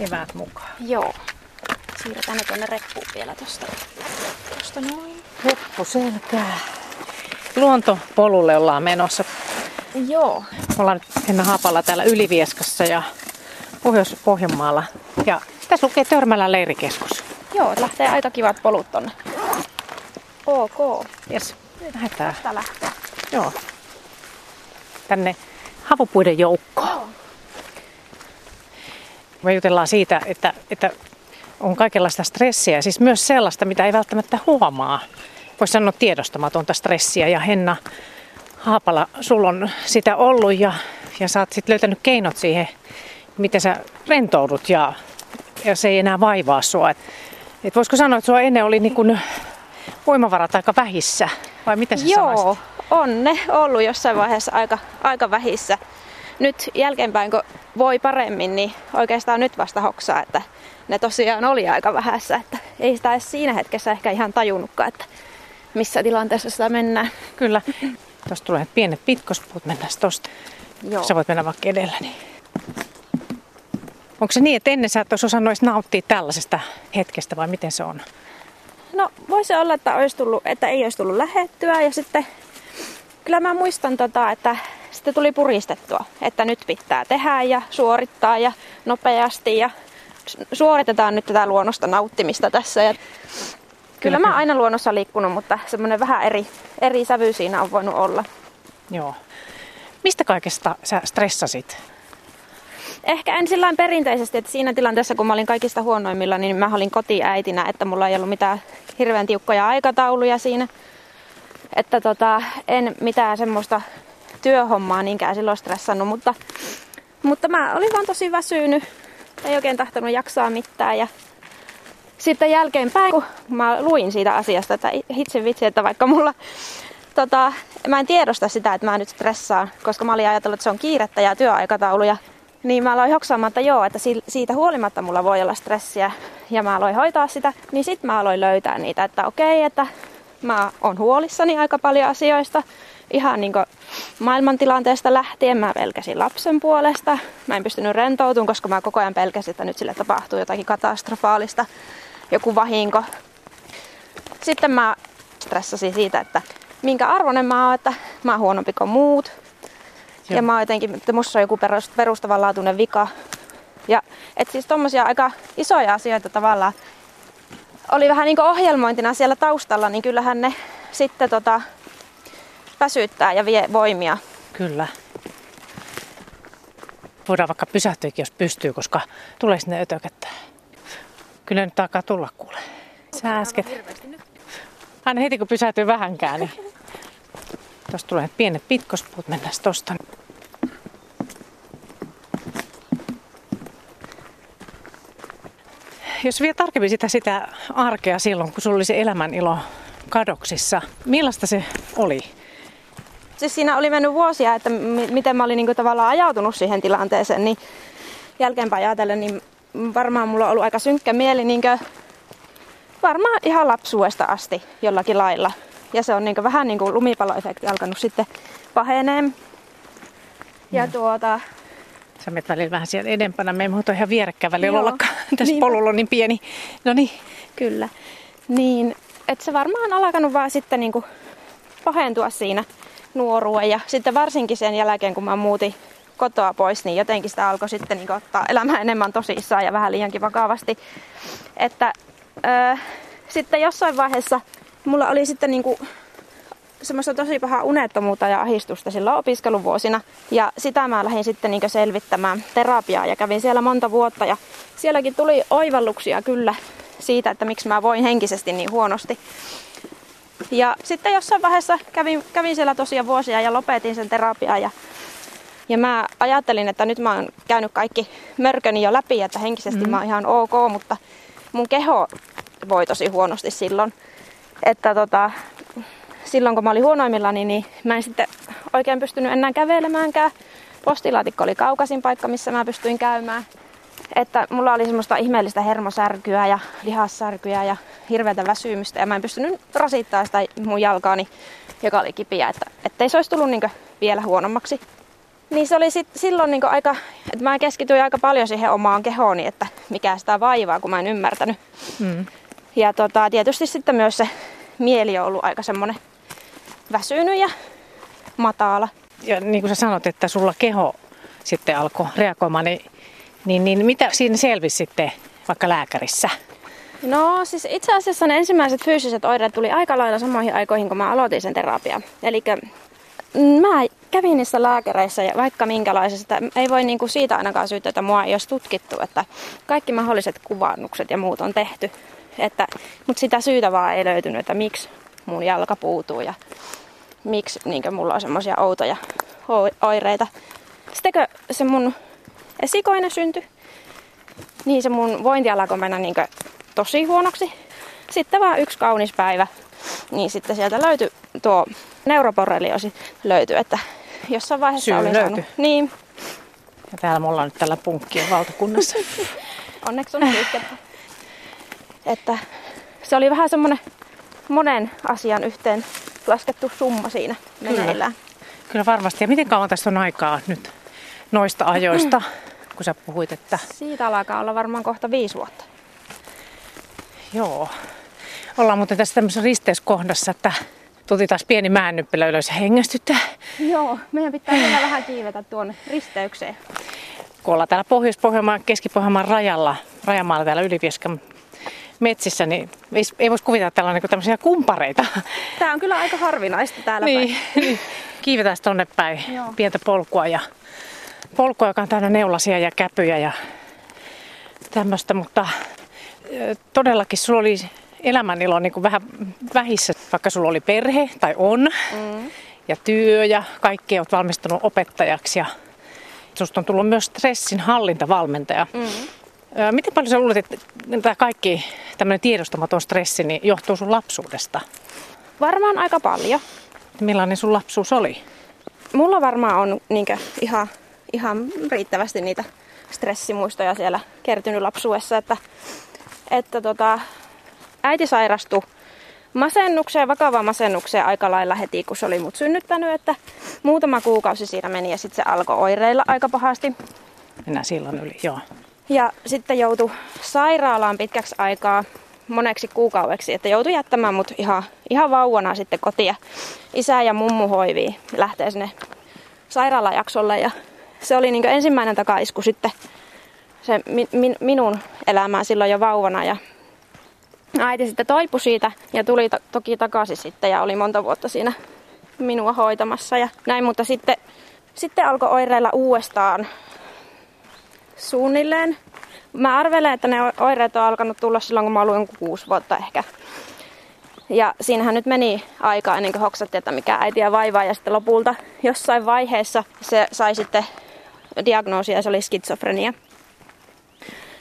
eväät mukaan. Joo. Siirretään ne tuonne reppuun vielä tosta. Tosta noin. Reppu selkää. Luontopolulle ollaan menossa. Joo. Ollaan nyt Henna Haapalla täällä Ylivieskassa ja Pohjois-Pohjanmaalla. Ja tässä lukee Törmälän leirikeskus. Joo, lähtee aika kivat polut tonne. Ok. Jes, lähdetään. Tästä lähtee. Joo. Tänne havupuiden joukkoon. Me jutellaan siitä, että, että on kaikenlaista stressiä, siis myös sellaista, mitä ei välttämättä huomaa. Voisi sanoa tiedostamatonta stressiä ja Henna Haapala, sulla on sitä ollut ja, ja sä oot sitten löytänyt keinot siihen, miten sä rentoudut ja, ja se ei enää vaivaa sua. Et, et voisiko sanoa, että sua ennen oli niin kun voimavarat aika vähissä, vai miten sä Joo, sanoisit? on ne ollut jossain vaiheessa aika, aika vähissä. Nyt jälkeenpäin, kun voi paremmin, niin oikeastaan nyt vasta hoksaa, että ne tosiaan oli aika vähässä. Että ei sitä edes siinä hetkessä ehkä ihan tajunnutkaan, että missä tilanteessa sitä mennään. Kyllä. Tuosta tulee pienet pitkospuut, mennään tosta. Joo. Sä voit mennä vaikka edellä. Niin. Onko se niin, että ennen sä et olisi osannut edes nauttia tällaisesta hetkestä vai miten se on? No voisi olla, että, olisi tullut, että ei olisi tullut lähettyä ja sitten kyllä mä muistan tota, että sitten tuli puristettua, että nyt pitää tehdä ja suorittaa ja nopeasti ja suoritetaan nyt tätä luonnosta nauttimista tässä. Ja kyllä mä aina luonnossa liikkunut, mutta semmoinen vähän eri, eri sävy siinä on voinut olla. Joo. Mistä kaikesta sä stressasit? Ehkä en sillä perinteisesti, että siinä tilanteessa kun mä olin kaikista huonoimmilla, niin mä olin kotiäitinä, että mulla ei ollut mitään hirveän tiukkoja aikatauluja siinä. Että tota, en mitään semmoista työhommaa niinkään silloin stressannut, mutta, mutta mä olin vaan tosi väsynyt. Ei oikein tahtonut jaksaa mitään ja sitten jälkeenpäin, kun mä luin siitä asiasta, että hitse vitsi, että vaikka mulla tota, mä en tiedosta sitä, että mä nyt stressaan, koska mä olin ajatellut, että se on kiirettä ja työaikatauluja. Niin mä aloin hoksaamaan, että joo, että siitä huolimatta mulla voi olla stressiä ja mä aloin hoitaa sitä. Niin sit mä aloin löytää niitä, että okei, että mä oon huolissani aika paljon asioista. Ihan niin maailmantilanteesta lähtien mä pelkäsin lapsen puolesta. Mä en pystynyt rentoutumaan, koska mä koko ajan pelkäsin, että nyt sille tapahtuu jotakin katastrofaalista, joku vahinko. Sitten mä stressasin siitä, että minkä arvoinen mä oon, että mä oon huonompi kuin muut. Joo. Ja mä oon jotenkin, että musta on joku perustavanlaatuinen vika. Ja et siis tommosia aika isoja asioita tavallaan oli vähän niin ohjelmointina siellä taustalla, niin kyllähän ne sitten tota, väsyttää ja vie voimia. Kyllä. Voidaan vaikka pysähtyäkin, jos pystyy, koska tulee sinne ötökettä. Kyllä nyt alkaa tulla kuule. Sä äsken. Aina heti kun pysähtyy vähänkään, niin Tuosta tulee pienet pitkospuut, mennään tosta. Jos vielä tarkemmin sitä, sitä arkea silloin, kun sulla oli se elämänilo kadoksissa, millaista se oli? Siis siinä oli mennyt vuosia, että m- miten mä olin niin tavallaan ajautunut siihen tilanteeseen, niin jälkeenpäin ajatellen, niin varmaan mulla on ollut aika synkkä mieli niin varmaan ihan lapsuudesta asti jollakin lailla. Ja se on niin vähän niin kuin lumipalloefekti alkanut sitten pahenee. Ja mm. tuota... Sä menet välillä vähän siellä edempänä, me ei muuta ihan vierekkäin välillä ollakaan. Tässä niin. polulla on niin pieni. No niin. Kyllä. Niin, että se varmaan on alkanut vaan sitten niin kuin pahentua siinä nuoruuden. Ja sitten varsinkin sen jälkeen, kun mä muutin kotoa pois, niin jotenkin sitä alkoi sitten niin ottaa elämää enemmän tosissaan ja vähän liiankin vakavasti. Että öö, sitten jossain vaiheessa mulla oli sitten niinku semmoista tosi pahaa unettomuutta ja ahistusta silloin opiskeluvuosina. Ja sitä mä lähdin sitten niinku selvittämään terapiaa ja kävin siellä monta vuotta. Ja sielläkin tuli oivalluksia kyllä siitä, että miksi mä voin henkisesti niin huonosti. Ja sitten jossain vaiheessa kävin, kävin siellä tosiaan vuosia ja lopetin sen terapiaa. Ja, ja mä ajattelin, että nyt mä oon käynyt kaikki mörköni jo läpi, että henkisesti mm. mä oon ihan ok, mutta mun keho voi tosi huonosti silloin että tota, silloin kun mä olin huonoimmillani, niin mä en sitten oikein pystynyt enää kävelemäänkään. Postilaatikko oli kaukaisin paikka, missä mä pystyin käymään. Että mulla oli semmoista ihmeellistä hermosärkyä ja lihassärkyä ja hirveätä väsymystä ja mä en pystynyt rasittaa sitä mun jalkaani, joka oli kipiä, että ettei se olisi tullut niin vielä huonommaksi. Niin se oli sit silloin niin aika, että mä keskityin aika paljon siihen omaan kehooni, että mikä sitä vaivaa, kun mä en ymmärtänyt. Mm. Ja tota, tietysti sitten myös se mieli on ollut aika semmoinen väsynyt ja matala. Ja niin kuin sä sanot, että sulla keho sitten alkoi reagoimaan, niin, niin, niin mitä siinä selvisi sitten vaikka lääkärissä? No siis itse asiassa ne ensimmäiset fyysiset oireet tuli aika lailla samoihin aikoihin, kun mä aloitin sen terapian. Eli mä kävin niissä lääkäreissä ja vaikka minkälaisesta, ei voi niinku siitä ainakaan syyttää, että mua ei olisi tutkittu, että kaikki mahdolliset kuvannukset ja muut on tehty. Että, mutta sitä syytä vaan ei löytynyt, että miksi mun jalka puutuu ja miksi niin mulla on semmoisia outoja oireita. Sitten kun se mun esikoinen syntyi, niin se mun vointi alkoi mennä niin tosi huonoksi. Sitten vaan yksi kaunis päivä, niin sitten sieltä löytyi tuo neuroporreliosi löytyi, että jossain vaiheessa Syy oli löytyi. saanut. Niin. Ja täällä me ollaan nyt tällä punkkien valtakunnassa. Onneksi on liikettä. Että se oli vähän semmonen monen asian yhteen laskettu summa siinä meneillään. Kyllä varmasti. Ja miten kauan tästä on aikaa nyt noista ajoista, kun sä puhuit, että Siitä alkaa olla varmaan kohta viisi vuotta. joo. Ollaan muuten tässä tämmöisessä risteyskohdassa, että tuli taas pieni mäännyppelä ylös ja hengästyttää. Joo, meidän pitää vielä vähän kiivetä tuonne risteykseen. Kun ollaan täällä Pohjois-Pohjanmaan, Keski-Pohjanmaan rajalla, rajamaalla täällä Ylivieskan metsissä, niin ei, ei voisi kuvitella, että täällä on niin tämmöisiä kumpareita. Tää on kyllä aika harvinaista täällä niin, päin. niin. Kiivetään tonne päin Joo. pientä polkua ja polkua, joka on täynnä neulasia ja käpyjä ja tämmöistä, mutta todellakin sulla oli elämänilo niin kuin vähän vähissä, vaikka sulla oli perhe tai on mm. ja työ ja kaikki olet valmistunut opettajaksi ja susta on tullut myös stressin hallintavalmentaja. Mm. Miten paljon sä luulet, että tämä kaikki tämmöinen tiedostamaton stressi niin johtuu sun lapsuudesta? Varmaan aika paljon. Millainen sun lapsuus oli? Mulla varmaan on niinkö ihan, ihan riittävästi niitä stressimuistoja siellä kertynyt lapsuudessa, että, että tota, äiti sairastui masennukseen, vakavaan masennukseen aika lailla heti, kun se oli mut synnyttänyt, että muutama kuukausi siinä meni ja sitten se alkoi oireilla aika pahasti. Mennään sillan yli, joo. Ja sitten joutui sairaalaan pitkäksi aikaa, moneksi kuukaudeksi, että joutui jättämään mut ihan, ihan vauvana sitten kotia. Isä ja mummu hoivii lähtee sinne sairaalajaksolle ja se oli niin ensimmäinen takaisku sitten se mi, min, minun elämään silloin jo vauvana ja äiti sitten toipui siitä ja tuli to, toki takaisin sitten ja oli monta vuotta siinä minua hoitamassa ja näin, mutta sitten, sitten alkoi oireilla uudestaan suunnilleen. Mä arvelen, että ne oireet on alkanut tulla silloin, kun mä olin kuusi vuotta ehkä. Ja siinähän nyt meni aikaa ennen kuin hoksatti, että mikä äitiä vaivaa. Ja sitten lopulta jossain vaiheessa se sai sitten diagnoosia ja se oli skitsofrenia.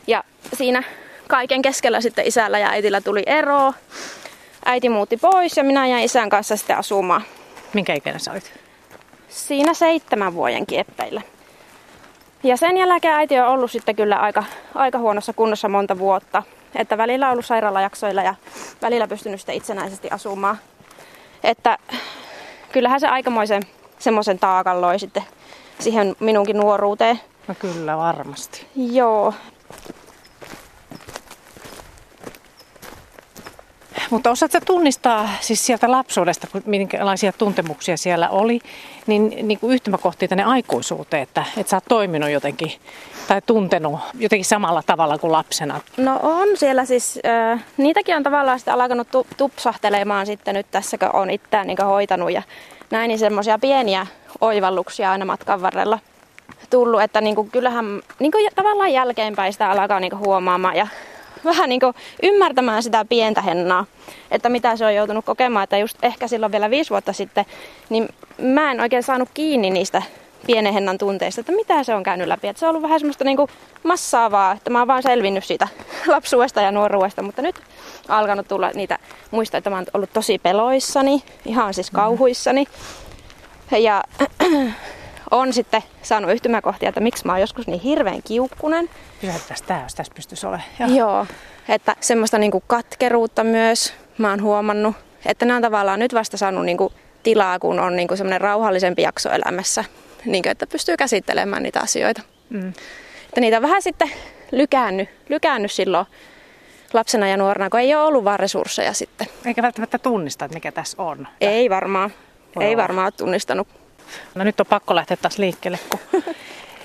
Ja siinä kaiken keskellä sitten isällä ja äitillä tuli ero. Äiti muutti pois ja minä jäin isän kanssa sitten asumaan. Minkä ikäinen sä olit? Siinä seitsemän vuoden kieppeillä. Ja sen jälkeen äiti on ollut sitten kyllä aika, aika huonossa kunnossa monta vuotta. Että välillä on ollut sairaalajaksoilla ja välillä pystynyt sitten itsenäisesti asumaan. Että kyllähän se aikamoisen semmoisen taakan loi sitten siihen minunkin nuoruuteen. No kyllä, varmasti. Joo. Mutta osaatko tunnistaa siis sieltä lapsuudesta, kun minkälaisia tuntemuksia siellä oli, niin, niin kuin yhtymäkohtia tänne aikuisuuteen, että, että sä oot toiminut jotenkin tai tuntenut jotenkin samalla tavalla kuin lapsena? No on siellä siis, äh, niitäkin on tavallaan sitten alkanut tu- tupsahtelemaan sitten nyt tässä, kun on itseään niin hoitanut ja näin, niin semmoisia pieniä oivalluksia aina matkan varrella tullut, että niin kuin, kyllähän niin kuin, tavallaan jälkeenpäin sitä alkaa niin kuin, huomaamaan ja vähän niin kuin, ymmärtämään sitä pientä hennaa, että mitä se on joutunut kokemaan, että just ehkä silloin vielä viisi vuotta sitten, niin mä en oikein saanut kiinni niistä pienen hennan tunteista, että mitä se on käynyt läpi. Että se on ollut vähän semmoista niin kuin massaavaa, että mä oon vaan selvinnyt siitä lapsuudesta ja nuoruudesta, mutta nyt alkanut tulla niitä muista, että mä oon ollut tosi peloissani, ihan siis kauhuissani. Ja on sitten saanut yhtymäkohtia, että miksi mä oon joskus niin hirveän kiukkunen. Pysäyttäisi tää, jos tässä pystyisi olemaan. Joo. Joo. Että semmoista niinku katkeruutta myös mä oon huomannut. Että nämä on tavallaan nyt vasta saanut niinku tilaa, kun on niinku semmoinen rauhallisempi jakso elämässä. niin kuin, että pystyy käsittelemään niitä asioita. Mm. Että niitä on vähän sitten lykäännyt, lykäännyt silloin lapsena ja nuorena, kun ei ole ollut vaan resursseja sitten. Eikä välttämättä tunnista, että mikä tässä on. Ei varmaan. Voi ei varmaan ole tunnistanut. No nyt on pakko lähteä taas liikkeelle, kun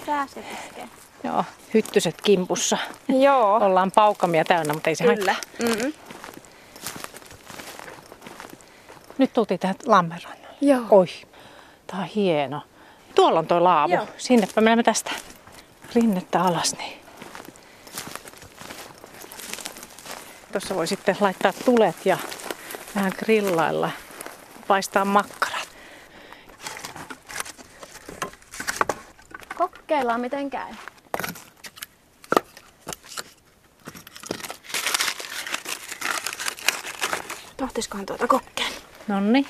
Sääsetiskeen. Joo, hyttyset kimpussa. Joo. Ollaan paukamia täynnä, mutta ei se Kyllä. Mm-hmm. Nyt tultiin tähän Lammenrannalle. Joo. Oi, tää on hieno. Tuolla on tuo laavu. Joo. Sinnepä menemme tästä rinnettä alas. Niin. Tuossa voi sitten laittaa tulet ja vähän grillailla, paistaa makkarat. Kokeillaan miten käy. Tohtiskohan tuota kokeilla? Nonni.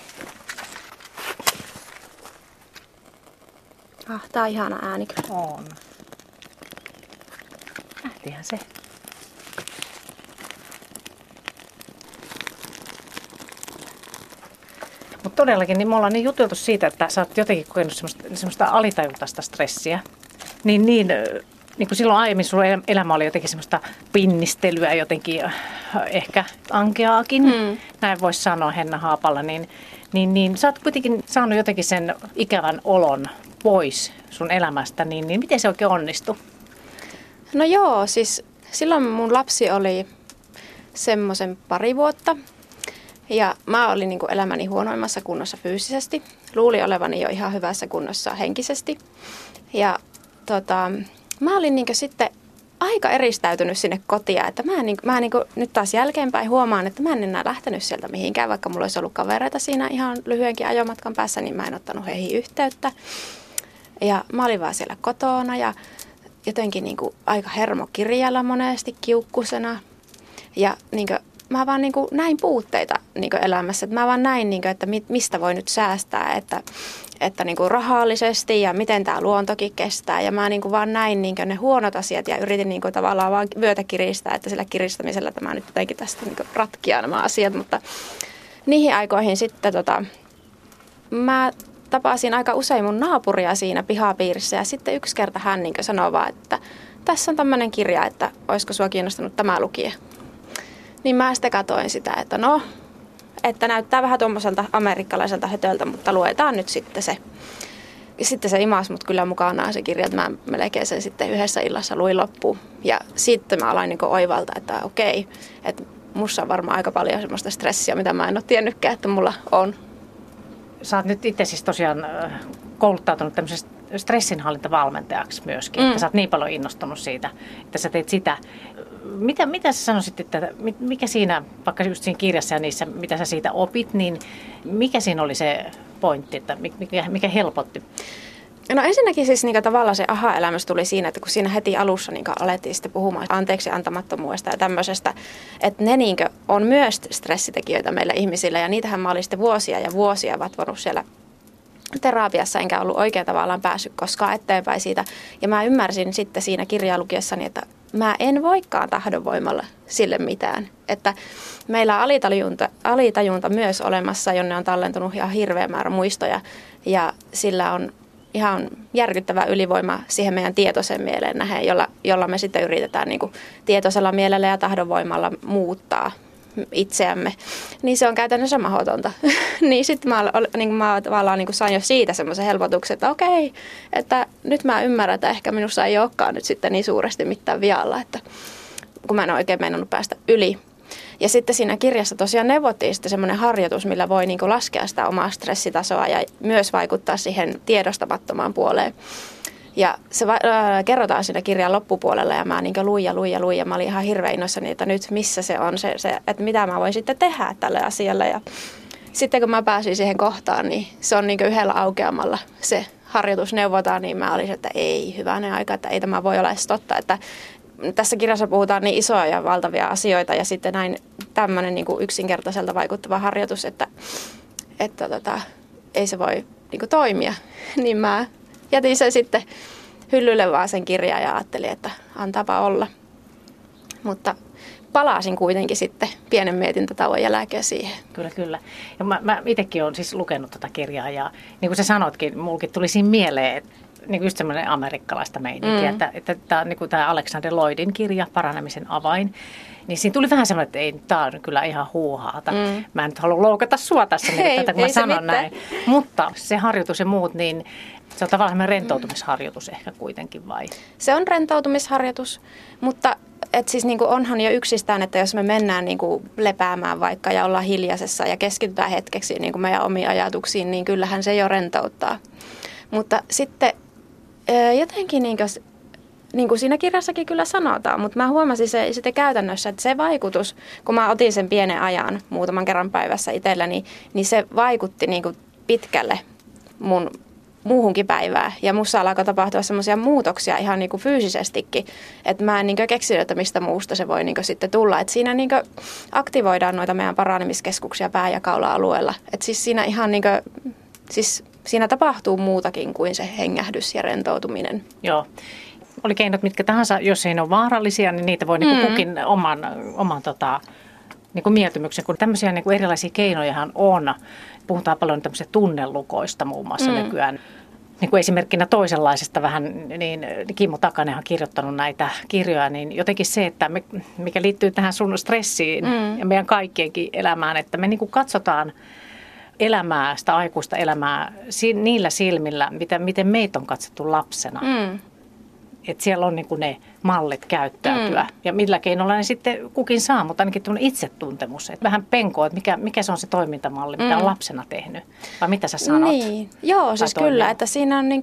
Ah, tää on ihana ääni kyllä. On. Lähtihän se. Mutta todellakin, niin me ollaan niin juteltu siitä, että sä oot jotenkin kokenut semmoista, semmoista alitajuntaista stressiä. Niin, niin, niin kuin silloin aiemmin sulla el- elämä oli jotenkin semmoista pinnistelyä jotenkin, ehkä ankeaakin, Mm. näin voisi sanoa Henna Haapalla, niin, niin, niin sä oot kuitenkin saanut jotenkin sen ikävän olon pois sun elämästä, niin, niin miten se oikein onnistui? No joo, siis silloin mun lapsi oli semmoisen pari vuotta. Ja mä olin niin elämäni huonoimmassa kunnossa fyysisesti. Luuli olevani jo ihan hyvässä kunnossa henkisesti. Ja tota, mä olin niin sitten aika eristäytynyt sinne kotia. Että mä, en, niin, mä niin nyt taas jälkeenpäin huomaan, että mä en enää lähtenyt sieltä mihinkään, vaikka mulla olisi ollut kavereita siinä ihan lyhyenkin ajomatkan päässä, niin mä en ottanut heihin yhteyttä. Ja mä olin vaan siellä kotona ja jotenkin niin aika hermokirjalla monesti kiukkusena. Ja niin mä vaan niin kuin näin puutteita niin kuin elämässä. Että mä vaan näin, niin kuin, että mi- mistä voi nyt säästää, että, että niin kuin rahallisesti ja miten tämä luontokin kestää. Ja mä niin kuin vaan näin niin kuin ne huonot asiat ja yritin niin kuin tavallaan vaan vyötä kiristää, että sillä kiristämisellä tämä nyt jotenkin tästä niin kuin ratkia nämä asiat. Mutta niihin aikoihin sitten tota, mä tapasin aika usein mun naapuria siinä pihapiirissä ja sitten yksi kerta hän niin sanoi vaan, että tässä on tämmöinen kirja, että olisiko sua kiinnostanut tämä lukia. Niin mä sitten katoin sitä, että no, että näyttää vähän tuommoiselta amerikkalaiselta hötöltä, mutta luetaan nyt sitten se. Sitten se imas mut kyllä mukanaan se kirja, että mä melkein sen sitten yhdessä illassa luin loppuun. Ja sitten mä aloin niin oivalta, että okei, että mussa on varmaan aika paljon semmoista stressiä, mitä mä en ole tiennytkään, että mulla on. Sä oot nyt itse siis tosiaan kouluttautunut tämmöisestä stressinhallintavalmentajaksi myöskin, mm. että sä oot niin paljon innostunut siitä, että sä teet sitä. Mitä, mitä sä sanoisit, että mikä siinä, vaikka just siinä kirjassa ja niissä, mitä sä siitä opit, niin mikä siinä oli se pointti, että mikä, mikä helpotti? No ensinnäkin siis niin tavallaan se aha-elämys tuli siinä, että kun siinä heti alussa niin alettiin sitten puhumaan anteeksi antamattomuudesta ja tämmöisestä, että ne niin on myös stressitekijöitä meille ihmisille ja niitähän mä olin sitten vuosia ja vuosia vatvonut siellä terapiassa enkä ollut oikein tavallaan päässyt koskaan eteenpäin siitä. Ja mä ymmärsin sitten siinä kirjaa lukiessani, että mä en voikaan tahdonvoimalla sille mitään. Että meillä on alitajunta, alitajunta myös olemassa, jonne on tallentunut ihan hirveä määrä muistoja. Ja sillä on ihan järkyttävä ylivoima siihen meidän tietoisen mieleen nähden, jolla, jolla me sitten yritetään niin kuin tietoisella mielellä ja tahdonvoimalla muuttaa itseämme, niin se on käytännössä mahdotonta. niin sitten mä, niin mä tavallaan niin sain jo siitä semmoisen helpotuksen, että okei, että nyt mä ymmärrän, että ehkä minussa ei olekaan nyt sitten niin suuresti mitään vialla, että kun mä en oikein meinannut päästä yli. Ja sitten siinä kirjassa tosiaan neuvottiin sitten semmoinen harjoitus, millä voi niin laskea sitä omaa stressitasoa ja myös vaikuttaa siihen tiedostamattomaan puoleen. Ja se va- äh, kerrotaan siinä kirjan loppupuolella ja mä niin luin ja luin ja luin ja mä olin ihan hirveän että nyt missä se on se, se, että mitä mä voin sitten tehdä tälle asialle. Ja sitten kun mä pääsin siihen kohtaan, niin se on niin yhdellä aukeamalla se harjoitus neuvotaan, niin mä olin, että ei hyvänen aika, että ei tämä voi olla edes totta, että tässä kirjassa puhutaan niin isoja ja valtavia asioita ja sitten näin tämmöinen niin yksinkertaiselta vaikuttava harjoitus, että, että tota, ei se voi niin toimia. Niin mä jätin sen sitten hyllylle vaan sen kirjan ja ajattelin, että antaapa olla. Mutta palasin kuitenkin sitten pienen mietintätauon jälkeen siihen. Kyllä, kyllä. Ja mä, mä itsekin olen siis lukenut tätä tota kirjaa ja niin kuin sä sanotkin, mulkin tuli siinä mieleen, että niin kuin just semmoinen amerikkalaista meininkiä, mm. että, että tämä, niin kuin tämä Alexander Lloydin kirja, Paranemisen avain, niin siinä tuli vähän semmoinen, että ei, tämä on kyllä ihan huuhaata. Mm. Mä en nyt halua loukata sua tässä, niin ei, tätä, kun mä sanon näin. Mutta se harjoitus ja muut, niin se on tavallaan rentoutumisharjoitus ehkä kuitenkin vai? Se on rentoutumisharjoitus, mutta et siis niinku onhan jo yksistään, että jos me mennään niinku lepäämään vaikka ja ollaan hiljaisessa ja keskitytään hetkeksi niinku meidän omiin ajatuksiin, niin kyllähän se jo rentouttaa. Mutta sitten jotenkin niin kuin, niin kuin siinä kirjassakin kyllä sanotaan, mutta mä huomasin se sitten käytännössä, että se vaikutus, kun mä otin sen pienen ajan muutaman kerran päivässä itselläni, niin se vaikutti niin kuin pitkälle mun muuhunkin päivään. Ja mussa alkoi tapahtua semmoisia muutoksia ihan niin kuin fyysisestikin, että mä en niin keksinyt, että mistä muusta se voi niin sitten tulla. Että siinä niin aktivoidaan noita meidän paranemiskeskuksia pää- ja kaula-alueella. Että siis siinä ihan niin kuin, siis siinä tapahtuu muutakin kuin se hengähdys ja rentoutuminen. Joo. Oli keinot mitkä tahansa, jos ei ne ole vaarallisia, niin niitä voi niinku mm. niin kukin oman, oman tota, niin kuin mieltymyksen, kun tämmöisiä niin kuin erilaisia keinojahan on. Puhutaan paljon tämmöisistä tunnelukoista muun muassa mm. nykyään. Niin kuin esimerkkinä toisenlaisesta vähän, niin Kimmo Takanen on kirjoittanut näitä kirjoja, niin jotenkin se, että me, mikä liittyy tähän sun stressiin mm. ja meidän kaikkienkin elämään, että me niin kuin katsotaan – elämää, sitä aikuista elämää niillä silmillä, miten, miten meitä on katsottu lapsena. Mm. Että siellä on niin ne mallit käyttäytyä mm. ja millä keinolla ne sitten kukin saa, mutta ainakin tuon itsetuntemus. Että vähän penkoa, että mikä, mikä se on se toimintamalli, mitä mm. on lapsena tehnyt. Vai mitä sä sanot? Niin. Joo, siis toimii? kyllä, että siinä on niin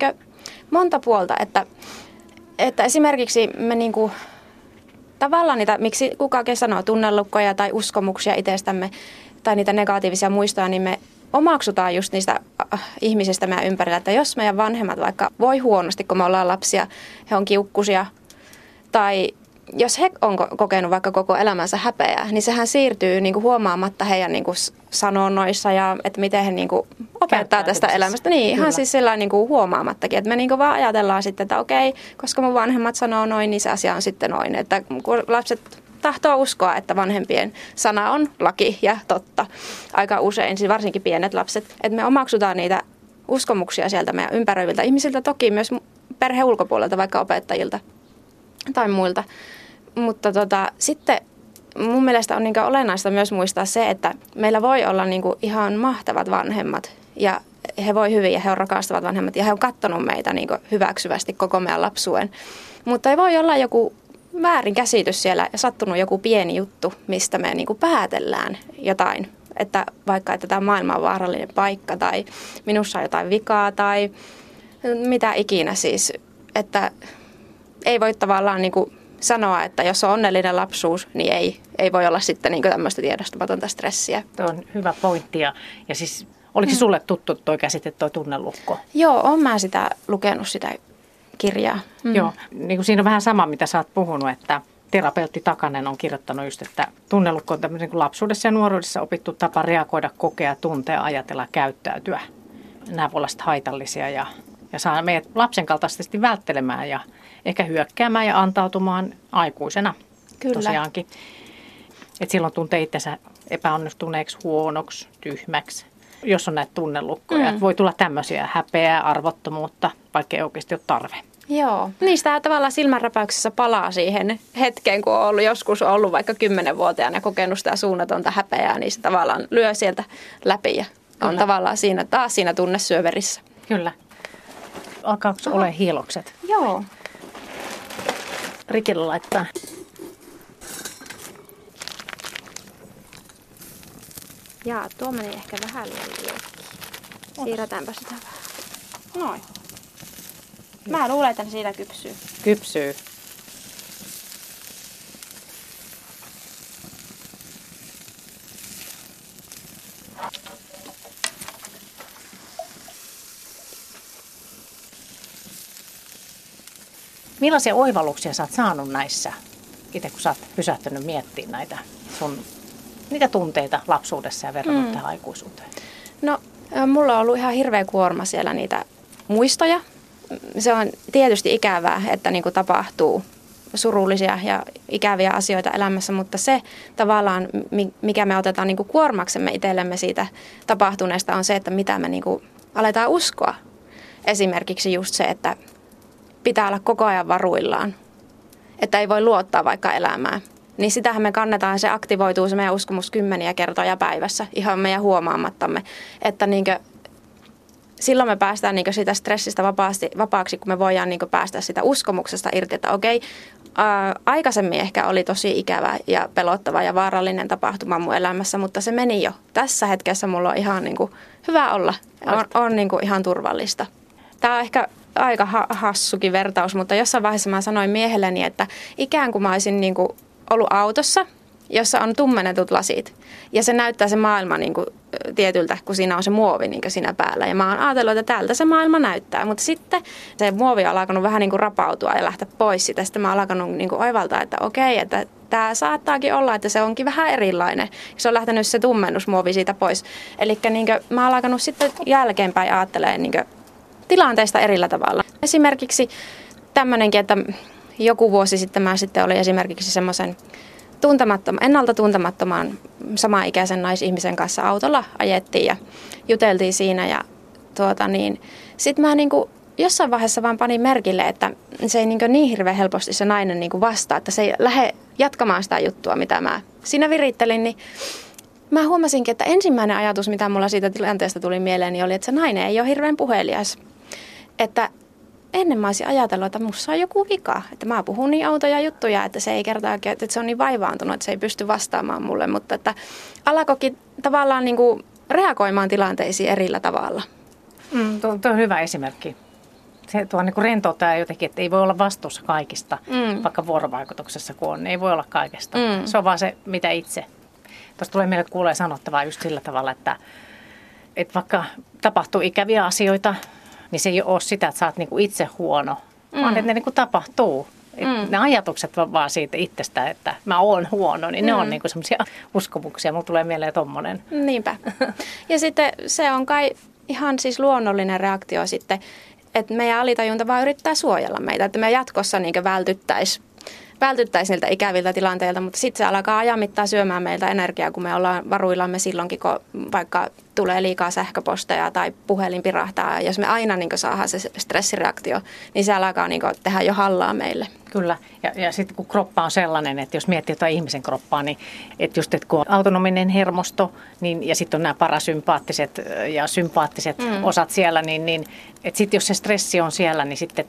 monta puolta, että, että esimerkiksi me niin kuin, tavallaan niitä, miksi kukakin sanoo tunnelukkoja tai uskomuksia itsestämme tai niitä negatiivisia muistoja, niin me omaksutaan just niistä äh, ihmisistä meidän ympärillä, että jos meidän vanhemmat vaikka voi huonosti, kun me ollaan lapsia, he on kiukkusia, tai jos he on kokenut vaikka koko elämänsä häpeää, niin sehän siirtyy niin kuin huomaamatta heidän niin kuin sanonnoissa ja että miten he niin kuin opettaa tästä elämästä. Niin, ihan Kyllä. siis sellainen niin kuin huomaamattakin, että me niin kuin vaan ajatellaan sitten, että okei, koska mun vanhemmat sanoo noin, niin se asia on sitten noin. Että kun lapset tahtoo uskoa, että vanhempien sana on laki ja totta. Aika usein, siis varsinkin pienet lapset, että me omaksutaan niitä uskomuksia sieltä meidän ympäröiviltä ihmisiltä, toki myös perhe ulkopuolelta, vaikka opettajilta tai muilta. Mutta tota, sitten mun mielestä on niin olennaista myös muistaa se, että meillä voi olla niin ihan mahtavat vanhemmat ja he voi hyvin ja he on rakastavat vanhemmat ja he on kattonut meitä niin hyväksyvästi koko meidän lapsuuden. Mutta ei voi olla joku väärin käsitys siellä ja sattunut joku pieni juttu, mistä me niin kuin päätellään jotain. Että vaikka, että tämä maailma on vaarallinen paikka tai minussa on jotain vikaa tai mitä ikinä siis. Että ei voi tavallaan niin kuin sanoa, että jos on onnellinen lapsuus, niin ei, ei voi olla sitten niin tämmöistä tiedostamatonta stressiä. Tuo on hyvä pointti. Ja, ja siis, oliko mm. sulle tuttu tuo käsite, tuo tunnelukko? Joo, olen mä sitä lukenut sitä kirjaa. Mm. Joo, niin kuin siinä on vähän sama, mitä sä oot puhunut, että terapeutti Takanen on kirjoittanut just, että tunnelukko on tämmöinen niin lapsuudessa ja nuoruudessa opittu tapa reagoida, kokea, tuntea, ajatella, käyttäytyä. Nämä voivat olla haitallisia ja, ja saa meidät lapsen kaltaisesti välttelemään ja ehkä hyökkäämään ja antautumaan aikuisena Kyllä. tosiaankin. Et silloin tuntee itsensä epäonnistuneeksi, huonoksi, tyhmäksi, jos on näitä tunnelukkoja. Mm. Voi tulla tämmöisiä häpeää, arvottomuutta, vaikka ei oikeasti ole tarve. Joo. Niistä tavallaan silmänräpäyksessä palaa siihen hetkeen, kun on ollut joskus ollut vaikka kymmenenvuotiaana ja kokenut sitä suunnatonta häpeää, niin se tavallaan lyö sieltä läpi ja Kyllä. on tavallaan siinä, taas siinä tunnesyöverissä. Kyllä. Alkaako ole hiilokset? Joo. Rikillä laittaa. Jaa, tuo meni ehkä vähän liian Siirretäänpä sitä vähän. Noin. Mä luulen, että siitä kypsyy. Kypsyy. Millaisia oivalluksia sä oot saanut näissä, itse kun sä oot pysähtynyt miettimään näitä sun niitä tunteita lapsuudessa ja verrannut mm. tähän aikuisuuteen? No, mulla on ollut ihan hirveä kuorma siellä niitä muistoja. Se on tietysti ikävää, että niin kuin tapahtuu surullisia ja ikäviä asioita elämässä, mutta se tavallaan, mikä me otetaan niin kuin kuormaksemme itsellemme siitä tapahtuneesta, on se, että mitä me niin kuin aletaan uskoa. Esimerkiksi just se, että pitää olla koko ajan varuillaan, että ei voi luottaa vaikka elämään. Niin sitähän me kannetaan, se aktivoituu se meidän uskomus kymmeniä kertoja päivässä ihan meidän huomaamattamme. Että niinkö, silloin me päästään niinkö sitä stressistä vapaasti, vapaaksi, kun me voidaan niinkö päästä sitä uskomuksesta irti, että okei, ää, aikaisemmin ehkä oli tosi ikävä ja pelottava ja vaarallinen tapahtuma mun elämässä, mutta se meni jo. Tässä hetkessä mulla on ihan niinkö hyvä olla, on, on niinkö ihan turvallista. Tämä on ehkä aika ha- hassukin vertaus, mutta jossain vaiheessa mä sanoin miehelleni, että ikään kuin mä olisin niin kuin ollut autossa, jossa on tummennetut lasit. Ja se näyttää se maailma niin kuin tietyltä, kun siinä on se muovi niin kuin siinä päällä. Ja mä oon ajatellut, että tältä se maailma näyttää. Mutta sitten se muovi on alkanut vähän niin kuin rapautua ja lähteä pois sitä. Sitten mä oon alkanut niin kuin oivaltaa, että okei, että tämä saattaakin olla, että se onkin vähän erilainen. Se on lähtenyt se tummennusmuovi siitä pois. Eli niin mä oon alkanut sitten jälkeenpäin ajattelemaan niin tilanteista erillä tavalla. Esimerkiksi tämmöinenkin, että joku vuosi sitten mä sitten olin esimerkiksi semmoisen tuntemattoman, ennalta tuntemattoman samaikäisen naisihmisen kanssa autolla ajettiin ja juteltiin siinä ja tuota niin, sitten mä niinku jossain vaiheessa vaan panin merkille, että se ei niin, niin hirveän helposti se nainen niin vastaa, että se ei lähde jatkamaan sitä juttua, mitä mä siinä virittelin, niin mä huomasinkin, että ensimmäinen ajatus, mitä mulla siitä tilanteesta tuli mieleen, niin oli, että se nainen ei ole hirveän puhelias. Että ennen mä olisin ajatellut, että musta on joku vika. Että mä puhun niin autoja juttuja, että se ei kertaa, että se on niin vaivaantunut, että se ei pysty vastaamaan mulle. Mutta että alakokin tavallaan niin kuin reagoimaan tilanteisiin erillä tavalla. Mm, tuo, tuo on hyvä esimerkki. Se tuo niin rentouttaa jotenkin, että ei voi olla vastuussa kaikista, mm. vaikka vuorovaikutuksessa kun on. Ei voi olla kaikesta. Mm. Se on vaan se, mitä itse. Tuosta tulee meille kuulee sanottavaa just sillä tavalla, että, että vaikka tapahtuu ikäviä asioita, niin se ei ole sitä, että sä oot niinku itse huono, mm. vaan että ne niinku tapahtuu. Et mm. Ne ajatukset vaan siitä itsestä, että mä oon huono, niin mm. ne on mm. niinku semmoisia uskomuksia. Mulla tulee mieleen tommonen. Niinpä. Ja sitten se on kai ihan siis luonnollinen reaktio sitten, että meidän alitajunta vaan yrittää suojella meitä, että me jatkossa niin vältyttäisiin vältyttäisiin niiltä ikäviltä tilanteilta, mutta sitten se alkaa ajamittaa syömään meiltä energiaa, kun me ollaan varuillamme silloinkin, kun vaikka tulee liikaa sähköposteja tai puhelin pirahtaa. Jos me aina niin saadaan se stressireaktio, niin se alkaa niin tehdä jo hallaa meille. Kyllä, ja, ja sitten kun kroppa on sellainen, että jos miettii jotain ihmisen kroppaa, niin että just että kun on autonominen hermosto niin, ja sitten on nämä parasympaattiset ja sympaattiset mm. osat siellä, niin, niin että sitten jos se stressi on siellä, niin sitten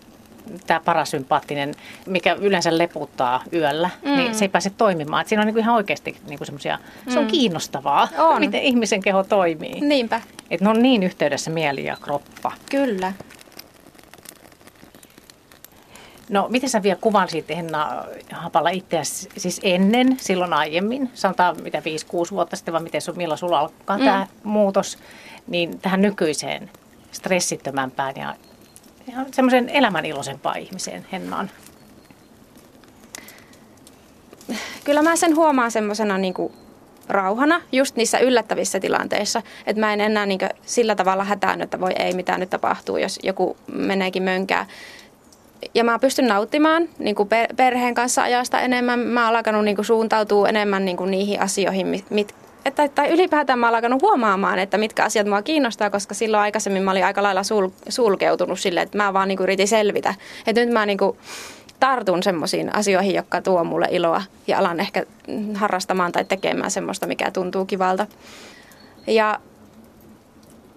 tämä parasympaattinen, mikä yleensä leputtaa yöllä, niin mm. niin se ei pääse toimimaan. Et siinä on niinku ihan oikeasti niinku semmoisia, mm. se on mm. kiinnostavaa, on. miten ihmisen keho toimii. Niinpä. Että ne on niin yhteydessä mieli ja kroppa. Kyllä. No, miten sä vielä kuvailisit Henna Hapalla itseäsi siis ennen, silloin aiemmin, sanotaan mitä 5-6 vuotta sitten, vai miten milloin sulla alkaa mm. tämä muutos, niin tähän nykyiseen stressittömämpään ja ihan semmoisen elämäniloisempaan ihmiseen Hennaan? Kyllä mä sen huomaan semmoisena niin rauhana just niissä yllättävissä tilanteissa. Että mä en enää niin sillä tavalla hätään, että voi ei mitään nyt tapahtuu, jos joku meneekin mönkää. Ja mä pystyn nauttimaan niin perheen kanssa ajasta enemmän. Mä oon alkanut niin suuntautua enemmän niin niihin asioihin, mit, että, tai ylipäätään mä oon alkanut huomaamaan, että mitkä asiat mua kiinnostaa, koska silloin aikaisemmin mä olin aika lailla sul, sulkeutunut silleen, että mä vaan niin kuin yritin selvitä. Että nyt mä niin kuin tartun semmoisiin asioihin, jotka tuo mulle iloa ja alan ehkä harrastamaan tai tekemään semmoista, mikä tuntuu kivalta. Ja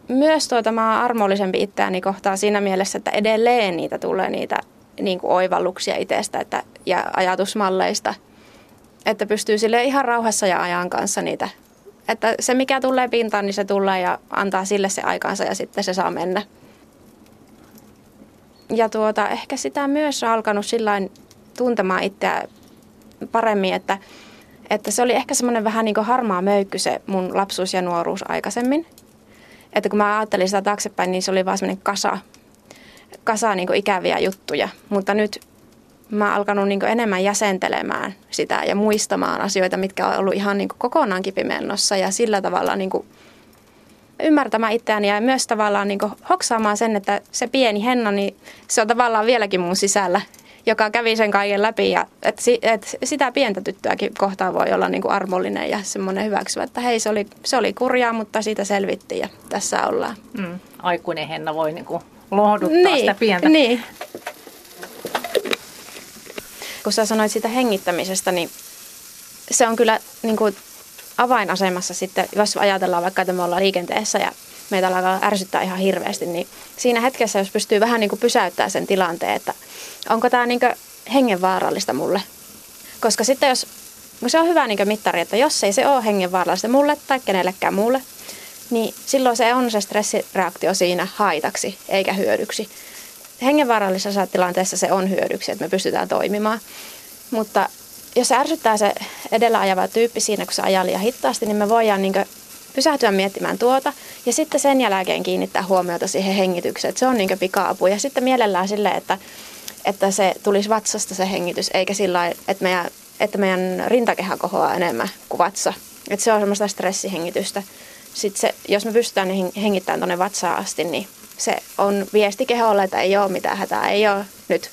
myös tuota, mä oon armollisempi itseäni kohtaan siinä mielessä, että edelleen niitä tulee niitä niin kuin oivalluksia itsestä että, ja ajatusmalleista, että pystyy sille ihan rauhassa ja ajan kanssa niitä että se mikä tulee pintaan, niin se tulee ja antaa sille se aikansa ja sitten se saa mennä. Ja tuota, ehkä sitä myös on alkanut sillain tuntemaan itseä paremmin, että, että se oli ehkä semmoinen vähän niin kuin harmaa möykky se mun lapsuus ja nuoruus aikaisemmin. Että kun mä ajattelin sitä taaksepäin, niin se oli vaan semmoinen kasa, kasa niin kuin ikäviä juttuja. Mutta nyt mä oon alkanut niin enemmän jäsentelemään sitä ja muistamaan asioita, mitkä on ollut ihan niin kokonaan kipimennossa ja sillä tavalla niin ymmärtämään itseäni ja myös tavallaan niin hoksaamaan sen, että se pieni Henna, niin se on tavallaan vieläkin mun sisällä joka kävi sen kaiken läpi. Ja et, et sitä pientä tyttöäkin kohtaan voi olla niin armollinen ja semmoinen hyväksyvä, että hei se oli, se oli kurjaa, mutta siitä selvittiin ja tässä ollaan. Mm. Aikuinen Henna voi niin lohduttaa niin, sitä pientä. Niin. Kun sä sanoit siitä hengittämisestä, niin se on kyllä niin kuin avainasemassa sitten, jos ajatellaan vaikka, että me ollaan liikenteessä ja meitä alkaa ärsyttää ihan hirveästi, niin siinä hetkessä, jos pystyy vähän niin kuin pysäyttämään sen tilanteen, että onko tämä niin hengenvaarallista mulle. Koska sitten jos, se on hyvä niin mittari, että jos ei se ole hengenvaarallista mulle tai kenellekään muulle, niin silloin se on se stressireaktio siinä haitaksi eikä hyödyksi. Hengenvaarallisessa tilanteessa se on hyödyksi, että me pystytään toimimaan. Mutta jos ärsyttää se edellä ajava tyyppi siinä, kun se ajaa liian hitaasti, niin me voidaan niin pysähtyä miettimään tuota ja sitten sen jälkeen kiinnittää huomiota siihen hengitykseen. Että se on niin pika-apu. Ja sitten mielellään sille, että, että se tulisi vatsasta se hengitys, eikä sillä että meidän, että meidän rintakehä kohoaa enemmän kuin vatsa. Että se on semmoista stressihengitystä. Sitten se, jos me pystytään hengittämään tuonne vatsaan asti, niin se on viesti keholle, että ei ole mitään hätää, ei ole nyt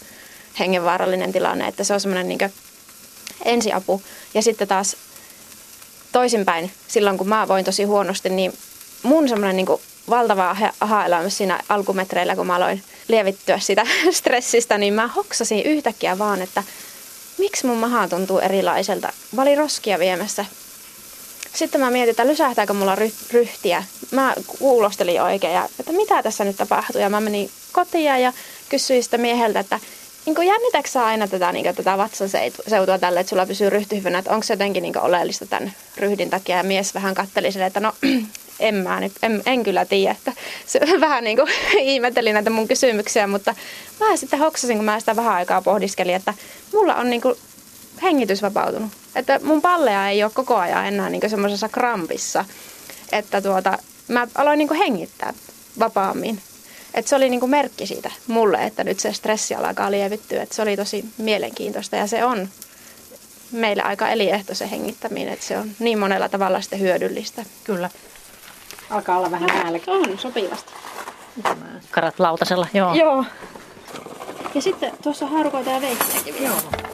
hengenvaarallinen tilanne. Että se on semmoinen niin ensiapu. Ja sitten taas toisinpäin, silloin kun mä voin tosi huonosti, niin mun semmoinen niin valtava aha-elämys siinä alkumetreillä, kun mä aloin lievittyä sitä stressistä, niin mä hoksasin yhtäkkiä vaan, että miksi mun maha tuntuu erilaiselta. Mä olin roskia viemässä. Sitten mä mietin, että lysähtääkö mulla ryhtiä. Mä kuulostelin oikein, ja, että mitä tässä nyt tapahtuu. Ja mä menin kotiin ja kysyin sitä mieheltä, että niin jännitätkö sä aina tätä, niin tätä vatsaseutua tälle, että sulla pysyy ryhty hyvänä, että onko se jotenkin niin oleellista tämän ryhdin takia? Ja mies vähän katteli sille, että no en mä nyt, en, en kyllä tiedä, että se vähän niin kuin ihmetteli näitä mun kysymyksiä, mutta mä sitten hoksasin, kun mä sitä vähän aikaa pohdiskelin, että mulla on niin kuin hengitys vapautunut. Että mun palleja ei ole koko ajan enää niin semmoisessa krampissa, että tuota, mä aloin niin hengittää vapaammin. Et se oli niinku merkki siitä mulle, että nyt se stressi alkaa lievittyä. Et se oli tosi mielenkiintoista ja se on meille aika eliehto se hengittäminen, että se on niin monella tavalla sitten hyödyllistä. Kyllä. Alkaa olla vähän nälkä. On, sopivasti. Karat lautasella, joo. Joo. Ja sitten tuossa on haarukoita ja veitsiäkin Joo.